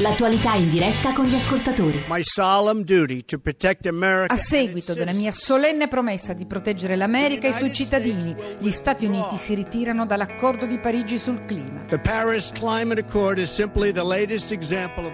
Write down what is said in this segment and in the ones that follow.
l'attualità in diretta con gli ascoltatori. A seguito della mia solenne promessa di proteggere l'America e i suoi cittadini, gli Stati Uniti si ritirano dall'accordo di Parigi sul clima.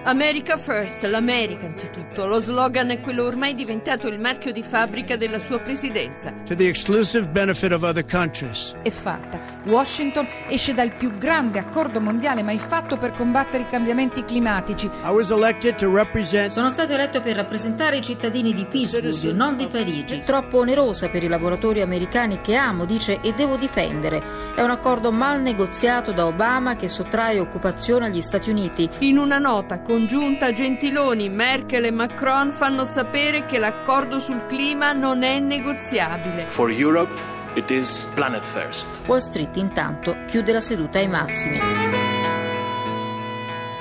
America First, l'America anzitutto. Lo slogan è quello ormai diventato il marchio di fabbrica della sua presidenza. to the exclusive benefit of other countries. È fatta. Washington esce dal più grande accordo mondiale mai fatto per combattere i cambiamenti climatici. I was elected to represent Sono stato eletto per rappresentare i cittadini di Pittsburgh, non di Parigi. Troppo onerosa per i lavoratori americani che amo, dice, e devo difendere. È un accordo mal negoziato da Obama che sottrae occupazione agli Stati Uniti. In una nota congiunta, Gentiloni, Merkel e Macron fanno sapere che l'accordo sul clima non è negoziabile. For Europe, it is planet first. Wall Street intanto chiude la seduta ai massimi.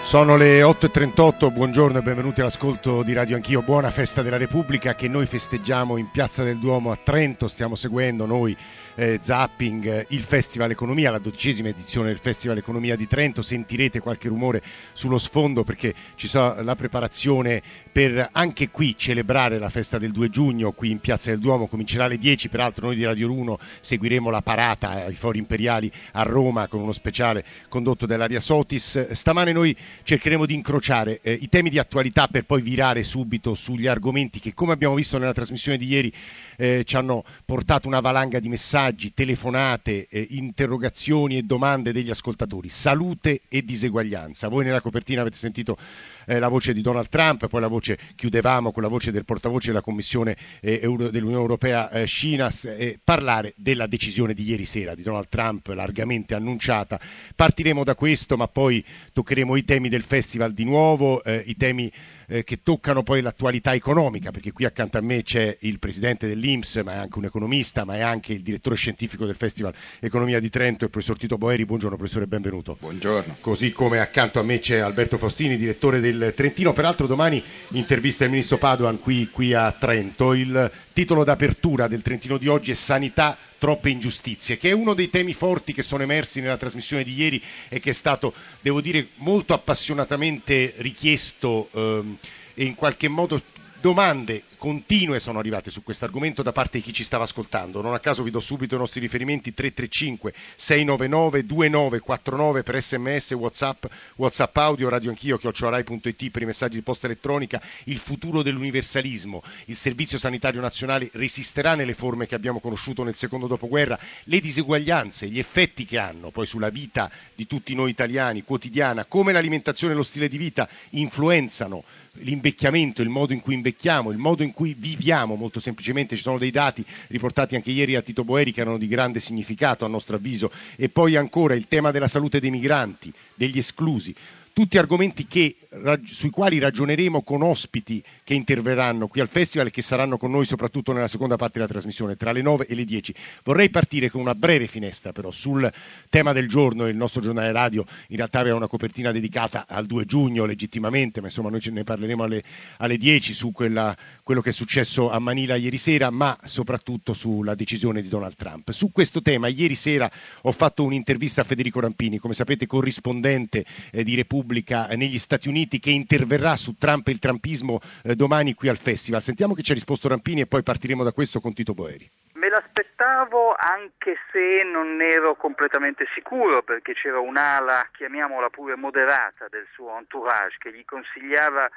Sono le 8.38, buongiorno e benvenuti all'ascolto di Radio Anch'io. Buona festa della Repubblica che noi festeggiamo in Piazza del Duomo a Trento. Stiamo seguendo noi, eh, Zapping, eh, il Festival Economia, la dodicesima edizione del Festival Economia di Trento. Sentirete qualche rumore sullo sfondo perché ci sarà la preparazione per anche qui celebrare la festa del 2 giugno qui in Piazza del Duomo. Comincerà alle 10, peraltro noi di Radio 1 seguiremo la parata ai Fori Imperiali a Roma con uno speciale condotto dall'Aria Sotis. Stamane noi cercheremo di incrociare eh, i temi di attualità per poi virare subito sugli argomenti che, come abbiamo visto nella trasmissione di ieri, eh, ci hanno portato una valanga di messaggi, telefonate, eh, interrogazioni e domande degli ascoltatori. Salute e diseguaglianza. Voi nella copertina avete sentito eh, la voce di Donald Trump, poi la voce chiudevamo con la voce del portavoce della Commissione eh, dell'Unione Europea eh, eh, parlare della decisione di ieri sera di Donald Trump largamente annunciata. Partiremo da questo, ma poi toccheremo i temi del festival di nuovo, eh, i temi eh, che toccano poi l'attualità economica, perché qui accanto a me c'è il presidente dell'Inps, ma è anche un economista, ma è anche il direttore scientifico del Festival Economia di Trento, il professor Tito Boeri. Buongiorno professore, benvenuto. Buongiorno. Così come accanto a me c'è Alberto Faustini, direttore del Trentino. Peraltro domani intervista il ministro Padoan qui, qui a Trento. Il titolo d'apertura del Trentino di oggi è Sanità, troppe ingiustizie, che è uno dei temi forti che sono emersi nella trasmissione di ieri e che è stato, devo dire, molto appassionatamente richiesto ehm, e in qualche modo domande continue sono arrivate su questo argomento da parte di chi ci stava ascoltando. Non a caso vi do subito i nostri riferimenti 335 699 2949 per sms, whatsapp, whatsapp audio, radio anch'io, chiocciorai.it per i messaggi di posta elettronica. Il futuro dell'universalismo. Il Servizio Sanitario Nazionale resisterà nelle forme che abbiamo conosciuto nel secondo dopoguerra. Le diseguaglianze, gli effetti che hanno poi sulla vita di tutti noi italiani quotidiana, come l'alimentazione e lo stile di vita influenzano l'invecchiamento, il modo in cui invecchiamo, il modo in cui viviamo, molto semplicemente ci sono dei dati riportati anche ieri a Tito Boeri che erano di grande significato a nostro avviso. E poi ancora il tema della salute dei migranti, degli esclusi tutti argomenti che, sui quali ragioneremo con ospiti che interverranno qui al Festival e che saranno con noi soprattutto nella seconda parte della trasmissione, tra le 9 e le 10. Vorrei partire con una breve finestra però sul tema del giorno, il nostro giornale radio in realtà aveva una copertina dedicata al 2 giugno legittimamente, ma insomma noi ce ne parleremo alle, alle 10 su quella, quello che è successo a Manila ieri sera, ma soprattutto sulla decisione di Donald Trump. Su questo tema ieri sera ho fatto un'intervista a Federico Rampini, come sapete corrispondente eh, di Repubblica negli Stati Uniti che interverrà su Trump e il trumpismo eh, domani qui al Festival. Sentiamo che ci ha risposto Rampini e poi partiremo da questo con Tito Boeri. Me l'aspettavo anche se non ero completamente sicuro perché c'era un'ala, chiamiamola pure moderata, del suo entourage che gli consigliava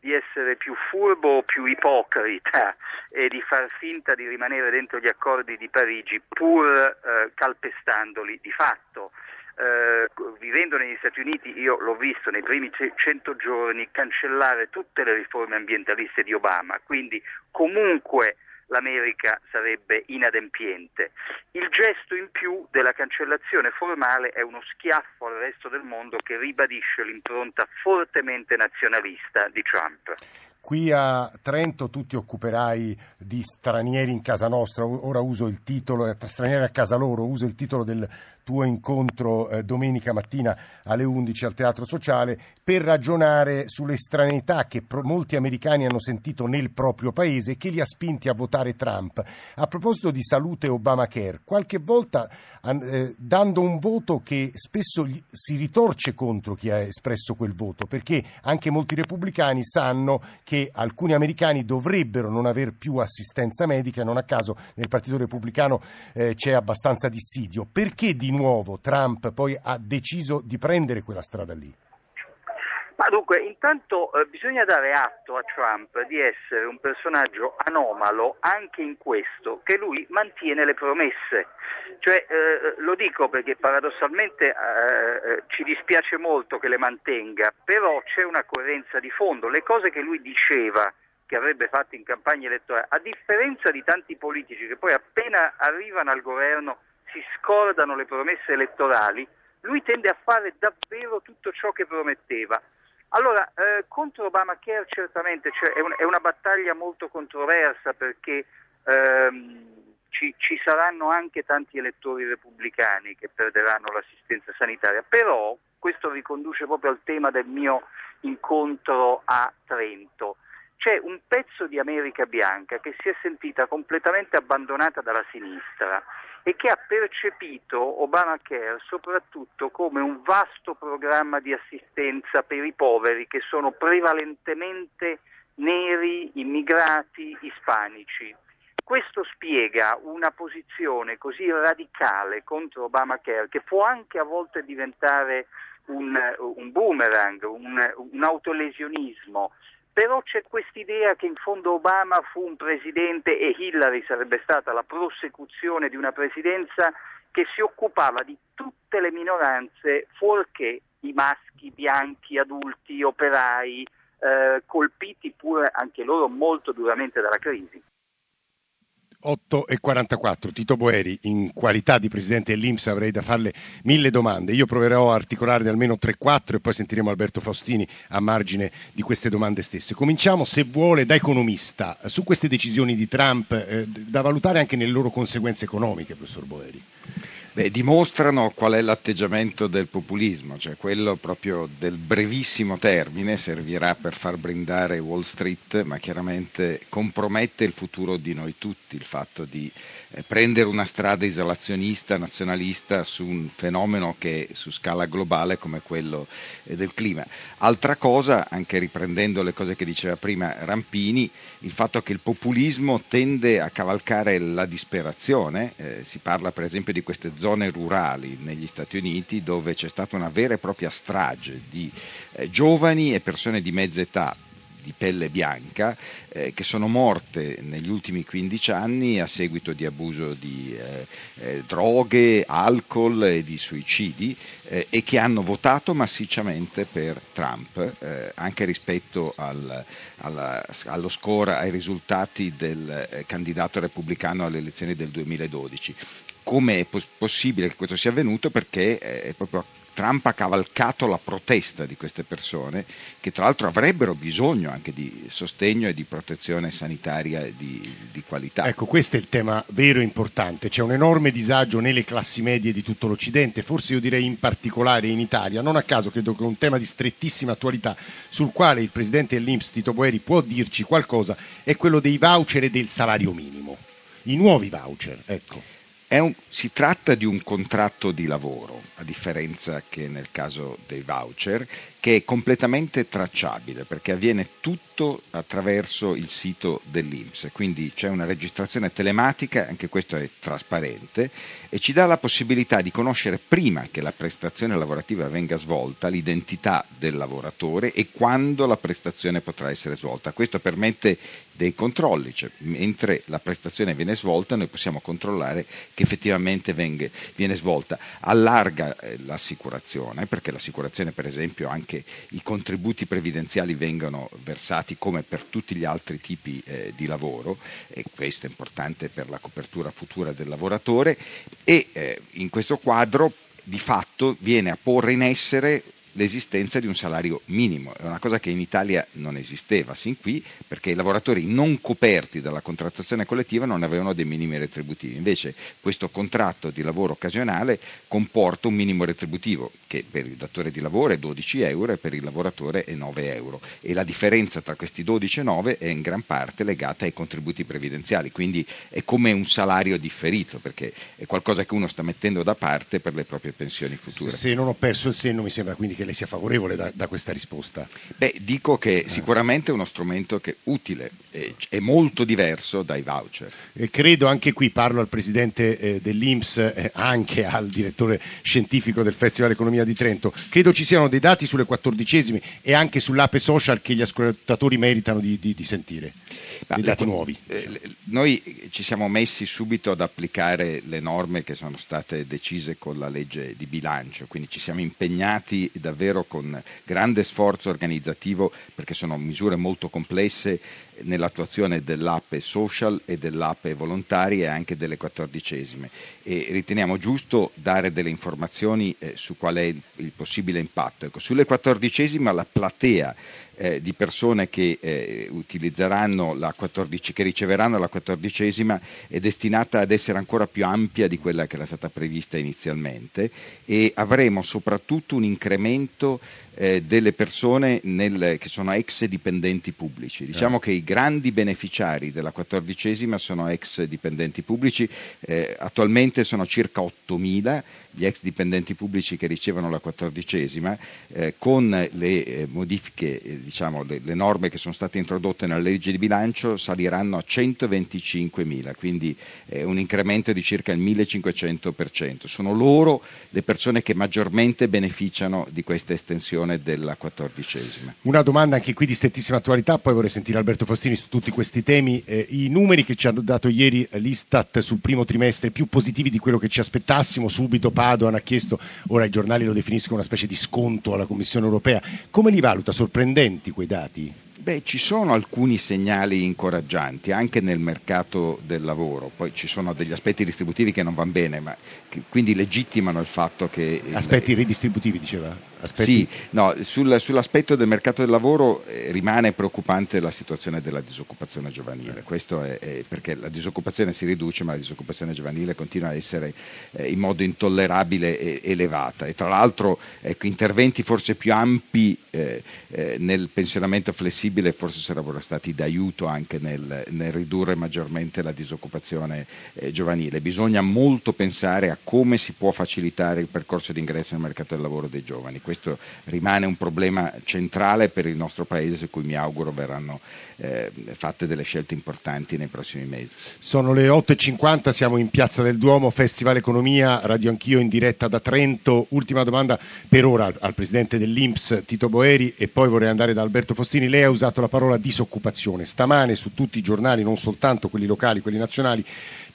di essere più furbo o più ipocrita e di far finta di rimanere dentro gli accordi di Parigi pur eh, calpestandoli di fatto. Eh, vivendo negli Stati Uniti io l'ho visto nei primi cento giorni cancellare tutte le riforme ambientaliste di Obama, quindi comunque l'America sarebbe inadempiente. Il gesto in più della cancellazione formale è uno schiaffo al resto del mondo che ribadisce l'impronta fortemente nazionalista di Trump. Qui a Trento tu ti occuperai di stranieri in casa nostra, ora uso il titolo, stranieri a casa loro, uso il titolo del tuo incontro eh, domenica mattina alle 11 al Teatro Sociale per ragionare sulle stranità che pro- molti americani hanno sentito nel proprio paese e che li ha spinti a votare Trump. A proposito di salute Obamacare, qualche volta eh, dando un voto che spesso gli, si ritorce contro chi ha espresso quel voto, perché anche molti repubblicani sanno che alcuni americani dovrebbero non aver più assistenza medica, non a caso nel Partito Repubblicano eh, c'è abbastanza dissidio. Perché di nuovo Trump poi ha deciso di prendere quella strada lì? Ma dunque, intanto eh, bisogna dare atto a Trump di essere un personaggio anomalo anche in questo, che lui mantiene le promesse. Cioè, eh, lo dico perché paradossalmente eh, eh ci dispiace molto che le mantenga, però c'è una coerenza di fondo. Le cose che lui diceva che avrebbe fatto in campagna elettorale, a differenza di tanti politici che poi appena arrivano al governo si scordano le promesse elettorali, lui tende a fare davvero tutto ciò che prometteva. Allora, eh, contro Obamacare certamente cioè, è, un, è, una battaglia molto controversa perché ehm, ci, ci, saranno anche tanti elettori repubblicani che perderanno l'assistenza sanitaria, però questo riconduce proprio al tema del mio incontro a Trento. C'è un pezzo di America bianca che si è sentita completamente abbandonata dalla sinistra e che ha percepito Obamacare soprattutto come un vasto programma di assistenza per i poveri che sono prevalentemente neri, immigrati, ispanici. Questo spiega una posizione così radicale contro Obamacare che può anche a volte diventare un, un boomerang, un, un autolesionismo però c'è quest'idea che in fondo Obama fu un presidente e Hillary sarebbe stata la prosecuzione di una presidenza che si occupava di tutte le minoranze fuorché i maschi bianchi, adulti, operai, eh, colpiti pure anche loro molto duramente dalla crisi. 8 e 44. Tito Boeri, in qualità di presidente dell'Inps avrei da farle mille domande. Io proverò a articolarne almeno 3-4 e poi sentiremo Alberto Faustini a margine di queste domande stesse. Cominciamo, se vuole, da economista, su queste decisioni di Trump, eh, da valutare anche nelle loro conseguenze economiche, professor Boeri. Beh, dimostrano qual è l'atteggiamento del populismo, cioè quello proprio del brevissimo termine, servirà per far brindare Wall Street, ma chiaramente compromette il futuro di noi tutti, il fatto di prendere una strada isolazionista, nazionalista su un fenomeno che è su scala globale come quello eh, del clima. Altra cosa, anche riprendendo le cose che diceva prima Rampini, il fatto che il populismo tende a cavalcare la disperazione, eh, si parla per esempio di queste zone rurali negli Stati Uniti dove c'è stata una vera e propria strage di eh, giovani e persone di mezza età di pelle bianca eh, che sono morte negli ultimi 15 anni a seguito di abuso di eh, eh, droghe, alcol e di suicidi eh, e che hanno votato massicciamente per Trump eh, anche rispetto al, alla, allo score, ai risultati del candidato repubblicano alle elezioni del 2012 come è possibile che questo sia avvenuto? Perché è proprio Trump ha cavalcato la protesta di queste persone che tra l'altro avrebbero bisogno anche di sostegno e di protezione sanitaria di, di, qualità. Ecco, questo è il tema vero e importante. C'è un enorme disagio nelle classi medie di tutto l'Occidente, forse io direi in particolare in Italia. Non a caso credo che un tema di strettissima attualità sul quale il presidente dell'Inps Tito Boeri può dirci qualcosa è quello dei voucher e del salario minimo. I nuovi voucher, ecco. Un, si tratta di un contratto di lavoro, a differenza che nel caso dei voucher, che è completamente tracciabile perché avviene tutto attraverso il sito dell'Inps, quindi c'è una registrazione telematica, anche questo è trasparente, e ci dà la possibilità di conoscere prima che la prestazione lavorativa venga svolta l'identità del lavoratore e quando la prestazione potrà essere svolta. Questo permette dei controlli, cioè mentre la prestazione viene svolta noi possiamo controllare che effettivamente venga, viene svolta. Allarga eh, l'assicurazione, perché l'assicurazione per esempio anche anche i contributi previdenziali vengano versati come per tutti gli altri tipi eh, di lavoro e questo è importante per la copertura futura del lavoratore e eh, in questo quadro di fatto viene a porre in essere l'esistenza di un salario minimo, è una cosa che in Italia non esisteva sin qui perché i lavoratori non coperti dalla contrattazione collettiva non avevano dei minimi retributivi, invece questo contratto di lavoro occasionale comporta un minimo retributivo che per il datore di lavoro è 12 euro e per il lavoratore è 9 euro e la differenza tra questi 12 e 9 è in gran parte legata ai contributi previdenziali, quindi è come un salario differito perché è qualcosa che uno sta mettendo da parte per le proprie pensioni future. Se non ho perso il senno mi sembra quindi che lei sia favorevole da, da questa risposta. Beh, dico che sicuramente è uno strumento che è utile, è, è molto diverso dai voucher. E credo anche qui, parlo al presidente eh, dell'Inps, eh, anche al direttore scientifico del Festival Economia di Trento, credo ci siano dei dati sulle quattordicesime e anche sull'ape social che gli ascoltatori meritano di, di, di sentire, dei dati le, nuovi. Eh, noi ci siamo messi subito ad applicare le norme che sono state decise con la legge di bilancio, quindi ci siamo impegnati davvero con grande sforzo organizzativo perché sono misure molto complesse nell'attuazione dell'ape social e dell'ape volontaria e anche delle quattordicesime e riteniamo giusto dare delle informazioni eh, su qual è il, il possibile impatto. Ecco, sulle quattordicesime la platea eh, di persone che, eh, utilizzeranno la 14, che riceveranno la quattordicesima è destinata ad essere ancora più ampia di quella che era stata prevista inizialmente e avremo soprattutto un incremento eh, delle persone nel, che sono ex dipendenti pubblici. Diciamo eh. che i grandi beneficiari della quattordicesima sono ex dipendenti pubblici, eh, attualmente sono circa 8.000 gli ex dipendenti pubblici che ricevono la quattordicesima, eh, con le eh, modifiche, eh, diciamo, le, le, norme che sono state introdotte nella legge di bilancio saliranno a 125.000, quindi un incremento di circa il 1500%. Sono loro le persone che maggiormente beneficiano di questa estensione della quattordicesima. Una domanda anche qui di strettissima attualità, poi vorrei sentire Alberto Fostini su tutti questi temi. Eh, I numeri che ci hanno dato ieri l'Istat sul primo trimestre più positivi di quello che ci aspettassimo subito Padoan ha chiesto, ora i giornali lo definiscono una specie di sconto alla Commissione europea. Come li valuta? Sorprendenti quei dati? Beh, ci sono alcuni segnali incoraggianti anche nel mercato del lavoro, poi ci sono degli aspetti distributivi che non vanno bene, ma che quindi legittimano il fatto che... Aspetti ridistributivi, diceva? Aspetti... Sì, no, sul, sull'aspetto del mercato del lavoro eh, rimane preoccupante la situazione della disoccupazione giovanile, questo è, è, perché la disoccupazione si riduce ma la disoccupazione giovanile continua a essere eh, in modo intollerabile e elevata. E tra l'altro ecco, interventi forse più ampi eh, eh nel pensionamento flessibile forse sarebbero stati d'aiuto anche nel, nel ridurre maggiormente la disoccupazione eh, giovanile. Bisogna molto pensare a come si può facilitare il percorso di ingresso nel mercato del lavoro dei giovani questo rimane un problema centrale per il nostro Paese su cui mi auguro verranno eh, fatte delle scelte importanti nei prossimi mesi. Sono le 8.50, siamo in Piazza del Duomo, Festival Economia, Radio Anch'io in diretta da Trento. Ultima domanda per ora al Presidente dell'Inps Tito Boeri e poi vorrei andare da Alberto Fostini. Lei ha usato la parola disoccupazione. Stamane su tutti i giornali, non soltanto quelli locali, quelli nazionali,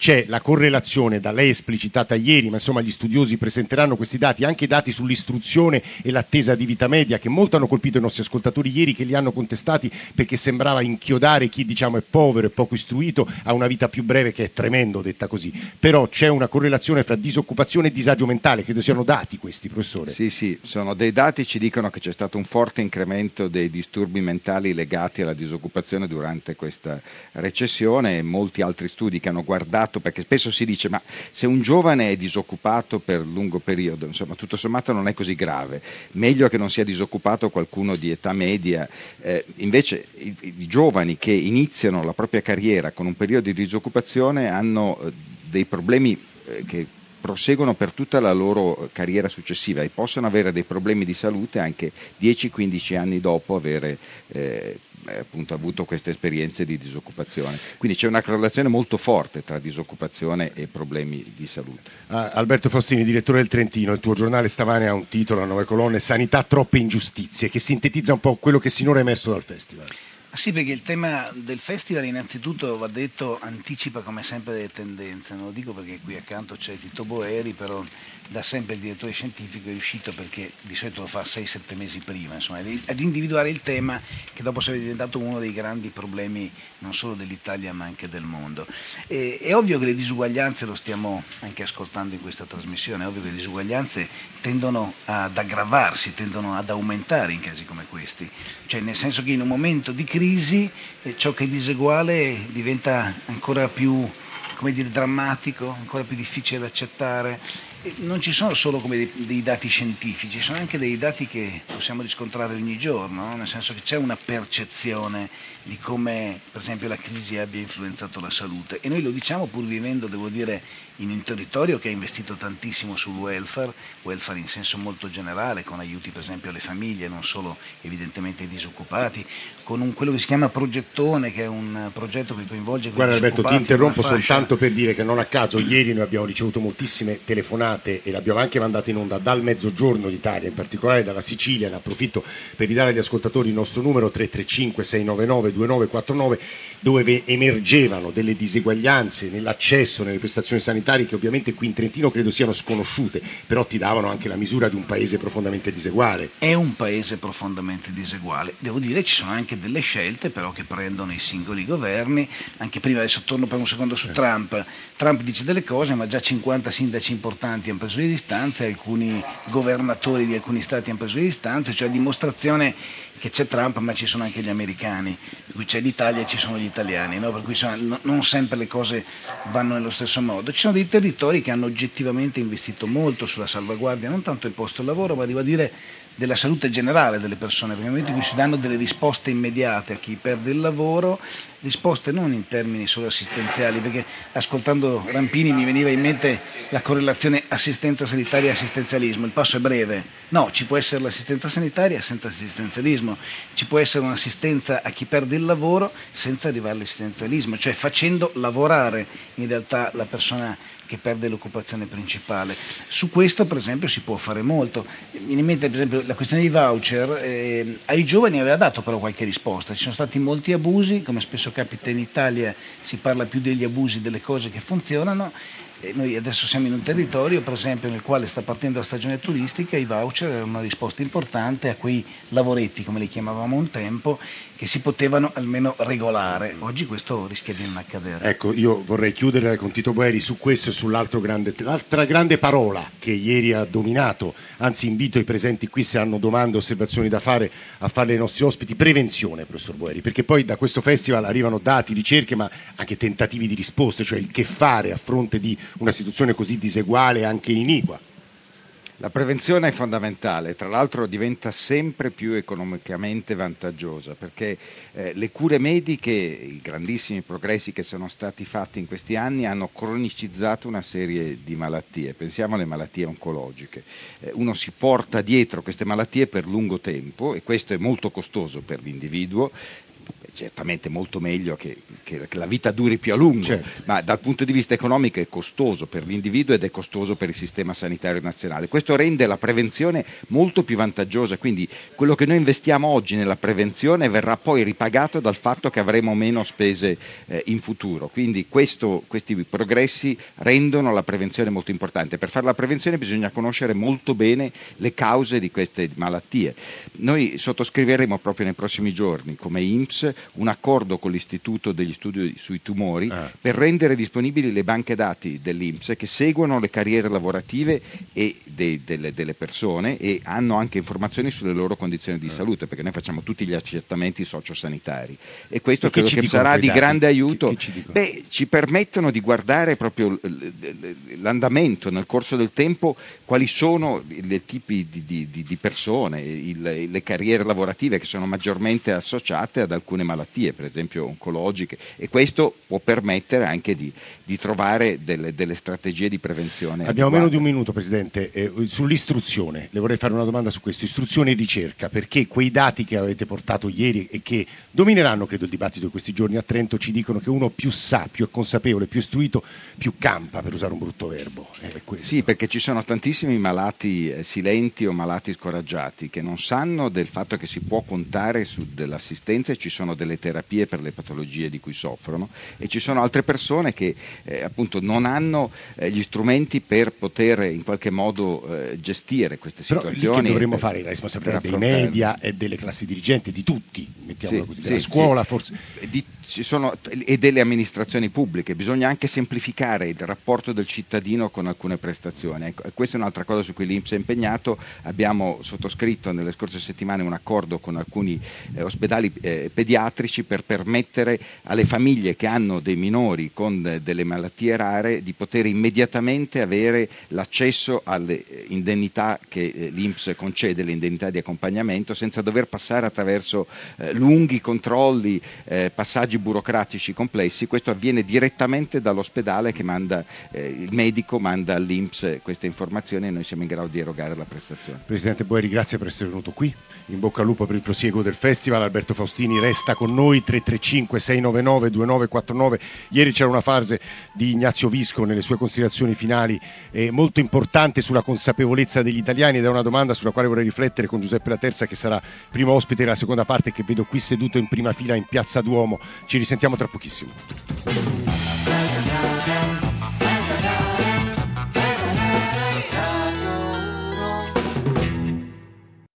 c'è la correlazione da lei esplicitata ieri, ma insomma gli studiosi presenteranno questi dati, anche i dati sull'istruzione e l'attesa di vita media, che molto hanno colpito i nostri ascoltatori ieri, che li hanno contestati perché sembrava inchiodare chi diciamo, è povero e poco istruito a una vita più breve, che è tremendo detta così. Però c'è una correlazione fra disoccupazione e disagio mentale, credo siano dati questi, professore. Sì, sì, sono dei dati ci dicono che c'è stato un forte incremento dei disturbi mentali legati alla disoccupazione durante questa recessione e molti altri studi che hanno guardato disoccupato, perché spesso si dice ma se un giovane è disoccupato per lungo periodo, insomma tutto sommato non è così grave, meglio che non sia disoccupato qualcuno di età media, eh, invece i, i, giovani che iniziano la propria carriera con un periodo di disoccupazione hanno eh, dei problemi eh, che proseguono per tutta la loro carriera successiva e possono avere dei problemi di salute anche 10-15 anni dopo avere eh, appunto, avuto queste esperienze di disoccupazione. Quindi c'è una correlazione molto forte tra disoccupazione e problemi di salute. Ah, Alberto Faustini, direttore del Trentino, il tuo giornale stamane ha un titolo a nove colonne, Sanità troppe ingiustizie, che sintetizza un po' quello che sinora è emerso dal festival. Sì, perché il tema del festival innanzitutto va detto anticipa come sempre le tendenze, non lo dico perché qui accanto c'è Tito Boeri, però da sempre il direttore scientifico è riuscito perché di solito lo fa 6-7 mesi prima, insomma, ad individuare il tema che dopo sarebbe diventato uno dei grandi problemi non solo dell'Italia ma anche del mondo. E, è ovvio che le disuguaglianze, lo stiamo anche ascoltando in questa trasmissione, è ovvio che le disuguaglianze tendono ad aggravarsi, tendono ad aumentare in casi come questi, cioè nel senso che in un momento di crisi crisi ciò che è diseguale diventa ancora più dire, drammatico, ancora più difficile da accettare non ci sono solo dei, dei, dati scientifici, ci sono anche dei dati che possiamo riscontrare ogni giorno, no? nel senso che c'è una percezione di come per esempio la crisi abbia influenzato la salute e noi lo diciamo pur vivendo, devo dire, in un territorio che ha investito tantissimo sul welfare, welfare in senso molto generale, con aiuti per esempio alle famiglie, non solo evidentemente ai disoccupati, con un, quello che si chiama progettone, che è un progetto che coinvolge... Guarda Alberto, ti interrompo soltanto per dire che non a caso ieri noi abbiamo ricevuto moltissime telefonate e l'abbiamo anche mandata in onda dal mezzogiorno d'Italia, in particolare dalla Sicilia, ne approfitto per ridare agli ascoltatori il nostro numero 335 699 2949 dove emergevano delle diseguaglianze nell'accesso, nelle prestazioni sanitarie che ovviamente qui in Trentino credo siano sconosciute, però ti davano anche la misura di un paese profondamente diseguale. È un paese profondamente diseguale, devo dire ci sono anche delle scelte però che prendono i singoli governi, anche prima adesso torno per un secondo su Trump, Trump dice delle cose ma già 50 sindaci importanti hanno preso le distanze, alcuni governatori di alcuni stati hanno preso le distanze, cioè dimostrazione che c'è Trump ma ci sono anche gli americani, qui c'è l'Italia e ci sono gli italiani, no? per cui sono, non sempre le cose vanno nello stesso modo. Ci sono dei territori che hanno oggettivamente investito molto sulla salvaguardia, non tanto del posto di lavoro, ma devo dire della salute generale delle persone, perché nel momento in cui si danno delle risposte immediate a chi perde il lavoro, risposte non in termini solo assistenziali, perché ascoltando Rampini mi veniva in mente la correlazione assistenza sanitaria e assistenzialismo, il passo è breve, no, ci può essere l'assistenza sanitaria senza assistenzialismo, ci può essere un'assistenza a chi perde il lavoro senza arrivare all'assistenzialismo, cioè facendo lavorare in realtà la persona che perde l'occupazione principale. Su questo per esempio si può fare molto. Mi in mente per esempio la questione dei voucher, eh, ai giovani aveva dato però qualche risposta, ci sono stati molti abusi, come spesso capita in Italia si parla più degli abusi delle cose che funzionano noi adesso siamo in un territorio, per esempio, nel quale sta partendo la stagione turistica, i voucher erano una risposta importante a quei lavoretti, come li chiamavamo un tempo, che si potevano almeno regolare. Oggi questo rischia di non accadere. Ecco, io vorrei chiudere con Tito Boeri su questo sull'altra grande, grande parola che ieri ha dominato, anzi invito i presenti qui se hanno domande osservazioni da fare a farle ai nostri ospiti, prevenzione, professor Boeri, perché poi da questo festival arrivano dati, ricerche, ma anche tentativi di risposte, cioè il che fare a fronte di una situazione così diseguale e anche iniqua. La prevenzione è fondamentale, tra l'altro diventa sempre più economicamente vantaggiosa perché eh, le cure mediche, i grandissimi progressi che sono stati fatti in questi anni hanno cronicizzato una serie di malattie, pensiamo alle malattie oncologiche. Eh, uno si porta dietro queste malattie per lungo tempo e questo è molto costoso per l'individuo, certamente molto meglio che, che, la vita duri più a lungo, certo. ma dal punto di vista economico è costoso per l'individuo ed è costoso per il sistema sanitario nazionale. Questo rende la prevenzione molto più vantaggiosa, quindi quello che noi investiamo oggi nella prevenzione verrà poi ripagato dal fatto che avremo meno spese eh, in futuro. Quindi questo, questi progressi rendono la prevenzione molto importante. Per fare la prevenzione bisogna conoscere molto bene le cause di queste malattie. Noi sottoscriveremo proprio nei prossimi giorni come INPS un accordo con l'Istituto degli Studi sui Tumori ah. per rendere disponibili le banche dati dell'Inps che seguono le carriere lavorative de, delle, delle, persone e hanno anche informazioni sulle loro condizioni di ah. salute, perché noi facciamo tutti gli accertamenti sociosanitari e questo e credo che, che sarà di grande aiuto. Che, che ci, Beh, ci permettono di guardare proprio l'andamento nel corso del tempo, quali sono i tipi di, di, di persone, il, le carriere lavorative che sono maggiormente associate ad alcune malattie malattie, per esempio oncologiche, e questo può permettere anche di, di trovare delle, delle, strategie di prevenzione. Abbiamo adeguate. meno di un minuto Presidente, eh, sull'istruzione, le vorrei fare una domanda su questo, istruzione e ricerca, perché quei dati che avete portato ieri e che domineranno credo il dibattito di questi giorni a Trento ci dicono che uno più sa, più è consapevole, più istruito, più campa per usare un brutto verbo. sì, perché ci sono tantissimi malati eh, silenti o malati scoraggiati che non sanno del fatto che si può contare su dell'assistenza e ci sono delle terapie per le patologie di cui soffrono e ci sono altre persone che eh, appunto non hanno eh, gli strumenti per poter in qualche modo eh, gestire queste Però situazioni. Che dovremmo per, fare la responsabilità dei media e delle classi dirigenti, di tutti, mettiamola sì, così, sì, della scuola sì. forse. Di, sono, e delle amministrazioni pubbliche, bisogna anche semplificare il rapporto del cittadino con alcune prestazioni. Ecco, questa è un'altra cosa su cui l'Inps è impegnato, abbiamo sottoscritto nelle scorse settimane un accordo con alcuni eh, ospedali eh, pediatrici per permettere alle famiglie che hanno dei minori con eh, delle malattie rare di poter immediatamente avere l'accesso alle eh, indennità che eh, l'Inps concede, le indennità di accompagnamento, senza dover passare attraverso eh, lunghi controlli, passaggi burocratici complessi. Questo avviene direttamente dall'ospedale che manda, il medico manda all'Inps queste informazioni e noi siamo in grado di erogare la prestazione. Presidente Boeri, grazie per essere venuto qui. In bocca al lupo per il prosieguo del festival. Alberto Faustini resta con noi 335 699 2949. Ieri c'era una fase di Ignazio Visco nelle sue considerazioni finali eh, molto importante sulla consapevolezza degli italiani ed è una domanda sulla quale vorrei riflettere con Giuseppe La Terza che sarà primo ospite nella seconda parte che vedo qui seduto in prima fila in Piazza Duomo. Ci risentiamo tra pochissimo.